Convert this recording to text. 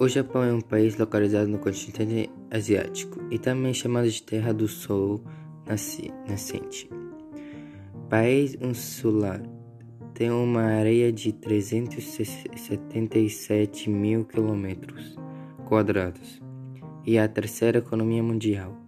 O Japão é um país localizado no continente asiático e também chamado de Terra do Sol Nascente. País insular tem uma área de 377 mil quilômetros quadrados e é a terceira economia mundial.